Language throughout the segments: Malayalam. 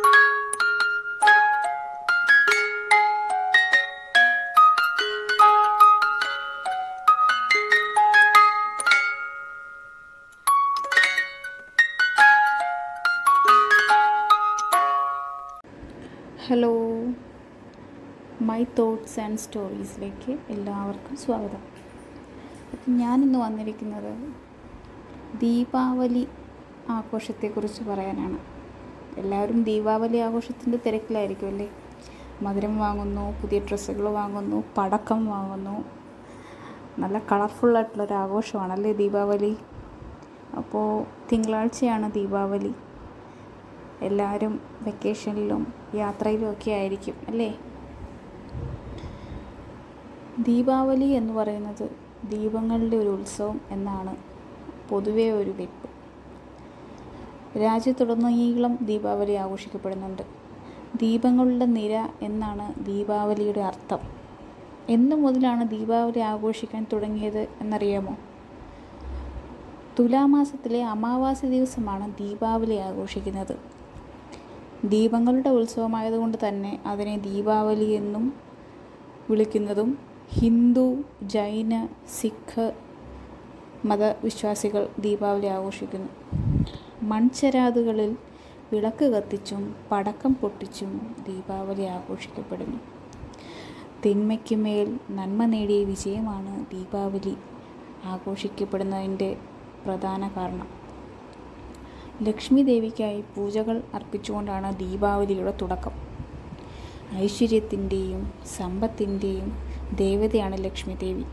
ഹലോ മൈ തോട്ട്സ് ആൻഡ് സ്റ്റോറീസിലേക്ക് എല്ലാവർക്കും സ്വാഗതം. അപ്പം ഞാനിന്ന് വന്നിരിക്കുന്നത് ദീപാവലി ആഘോഷത്തെക്കുറിച്ച് പറയാനാണ്. എല്ലാവരും ദീപാവലി ആഘോഷത്തിന്റെ തിരക്കിലായിരിക്കും അല്ലേ? മധുരം വാങ്ങുന്നു പുതിയ ഡ്രസ്സുകൾ വാങ്ങുന്നു പടക്കം വാങ്ങുന്നു. നല്ല കളർഫുള്ളായിട്ടുള്ളൊരു ആഘോഷമാണല്ലേ ദീപാവലി? അപ്പോൾ തിങ്കളാഴ്ചയാണ് ദീപാവലി. എല്ലാവരും വെക്കേഷനിലും യാത്രയിലും ഒക്കെ ആയിരിക്കും അല്ലേ? ദീപാവലി എന്ന് പറയുന്നത് ദീപങ്ങളുടെ ഒരു ഉത്സവം എന്നാണ് പൊതുവേ ഒരു വെപ്പ്. രാജ്യത്തുടനീളം ദീപാവലി ആഘോഷിക്കപ്പെടുന്നുണ്ട്. ദീപങ്ങളുടെ നിര എന്നാണ് ദീപാവലിയുടെ അർത്ഥം. എന്നു മുതലാണ് ദീപാവലി ആഘോഷിക്കാൻ തുടങ്ങിയത് എന്നറിയാമോ? തുലാമാസത്തിലെ അമാവാസി ദിവസമാണ് ദീപാവലി ആഘോഷിക്കുന്നത്. ദീപങ്ങളുടെ ഉത്സവമായതുകൊണ്ട് തന്നെ അതിനെ ദീപാവലി എന്നും വിളിക്കുന്നതും ഹിന്ദു ജൈന സിഖ് മതവിശ്വാസികൾ ദീപാവലി ആഘോഷിക്കുന്നു. മൺചരാതുകളിൽ വിളക്ക് കത്തിച്ചും പടക്കം പൊട്ടിച്ചും ദീപാവലി ആഘോഷിക്കപ്പെടുന്നു. തിന്മയ്ക്കുമേൽ നന്മ നേടിയ വിജയമാണ് ദീപാവലി ആഘോഷിക്കപ്പെടുന്നതിന്റെ പ്രധാന കാരണം. ലക്ഷ്മി ദേവിക്കായി പൂജകൾ അർപ്പിച്ചുകൊണ്ടാണ് ദീപാവലിയുടെ തുടക്കം. ഐശ്വര്യത്തിന്റെയും സമ്പത്തിന്റെയും ദേവതയാണ് ലക്ഷ്മി ദേവി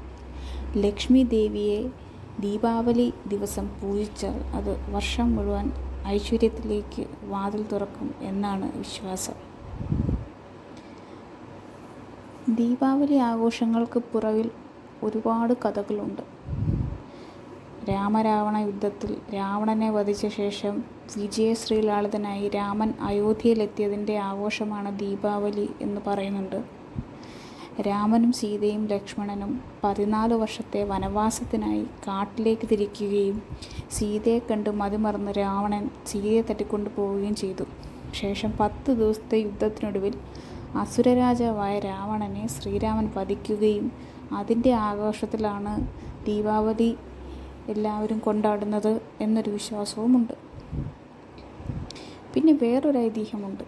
ലക്ഷ്മി ദേവിയെ ദീപാവലി ദിവസം പൂജിച്ചാൽ അത് വർഷം മുഴുവൻ ഐശ്വര്യത്തിലേക്ക് വാതിൽ തുറക്കും എന്നാണ് വിശ്വാസം. ദീപാവലി ആഘോഷങ്ങൾക്ക് പുറകിൽ ഒരുപാട് കഥകളുണ്ട്. രാമരാവണ യുദ്ധത്തിൽ രാവണനെ വധിച്ച ശേഷം വിജയശ്രീലാളിതനായി രാമൻ അയോധ്യയിലെത്തിയതിന്റെ ആഘോഷമാണ് ദീപാവലി എന്ന് പറയുന്നുണ്ട്. രാമനും സീതയും ലക്ഷ്മണനും പതിനാല് വർഷത്തെ വനവാസത്തിനായി കാട്ടിലേക്ക് തിരിക്കുകയും സീതയെ കണ്ട് മതിമറന്ന് രാവണൻ സീതയെ തട്ടിക്കൊണ്ടു പോവുകയും ചെയ്തു. ശേഷം പത്ത് ദിവസത്തെ യുദ്ധത്തിനൊടുവിൽ അസുരരാജാവായ രാവണനെ ശ്രീരാമൻ വധിക്കുകയും അതിന്റെ ആഘോഷത്തിലാണ് ദീപാവലി എല്ലാവരും കൊണ്ടാടുന്നത് എന്നൊരു വിശ്വാസവുമുണ്ട്. പിന്നെ വേറൊരു ഐതിഹ്യമുണ്ട്.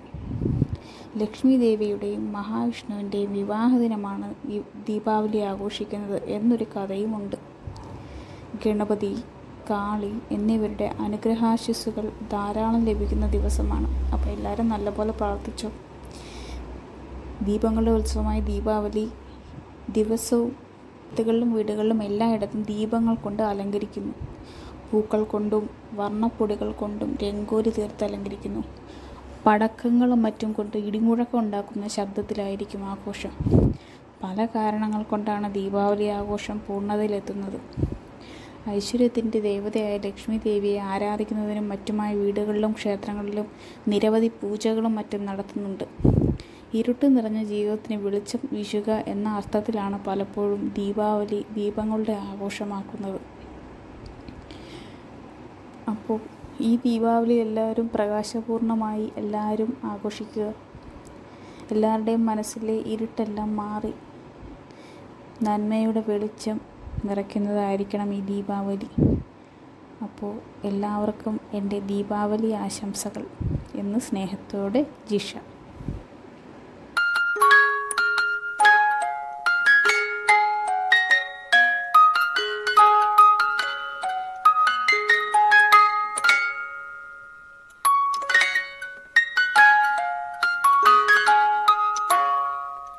ലക്ഷ്മി ദേവിയുടെയും മഹാവിഷ്ണുവിന്റെയും വിവാഹ ദിനമാണ് ദീപാവലി ആഘോഷിക്കുന്നത് എന്നൊരു കഥയുമുണ്ട്. ഗണപതി കാളി എന്നിവരുടെ അനുഗ്രഹാശിസ്സുകൾ ധാരാളം ലഭിക്കുന്ന ദിവസമാണ്. അപ്പോൾ എല്ലാവരും നല്ലപോലെ പ്രാർത്ഥിച്ചു? ദീപങ്ങളുടെ ഉത്സവമായ ദീപാവലി ദിവസവും വീടുകളിലും വീടുകളിലും എല്ലായിടത്തും ദീപങ്ങൾ കൊണ്ട് അലങ്കരിക്കുന്നു. പൂക്കൾ കൊണ്ടും വർണപ്പൊടികൾ കൊണ്ടും രംഗോലി തീർത്ത് അലങ്കരിക്കുന്നു. പടക്കങ്ങളും മറ്റും കൊണ്ട് ഇടിമുഴക്കം ഉണ്ടാക്കുന്ന ശബ്ദത്തിലായിരിക്കും ആഘോഷം. പല കാരണങ്ങൾ കൊണ്ടാണ് ദീപാവലി ആഘോഷം പൂർണതയിലെത്തുന്നത്. ഐശ്വര്യത്തിന്റെ ദേവതയായ ലക്ഷ്മി ദേവിയെ ആരാധിക്കുന്നതിനും മറ്റുമായി വീടുകളിലും ക്ഷേത്രങ്ങളിലും നിരവധി പൂജകളും മറ്റും നടത്തുന്നുണ്ട്. ഇരുട്ട് നിറഞ്ഞ ജീവിതത്തിന് വെളിച്ചം വീശുക എന്ന അർത്ഥത്തിലാണ് പലപ്പോഴും ദീപാവലി ദീപങ്ങളുടെ ആഘോഷമാക്കുന്നത്. അപ്പോൾ ഈ ദീപാവലി എല്ലാവരും പ്രകാശപൂർണമായി എല്ലാവരും ആഘോഷിക്കുക. എല്ലാവരുടെയും മനസ്സിലെ ഇരുട്ടെല്ലാം മാറി. നന്മയുടെ വെളിച്ചം നിറയ്ക്കുന്നതായിരിക്കണം ഈ ദീപാവലി. അപ്പോൾ എല്ലാവർക്കും എന്റെ ദീപാവലി ആശംസകൾ. എന്ന് സ്നേഹത്തോടെ ജിഷ.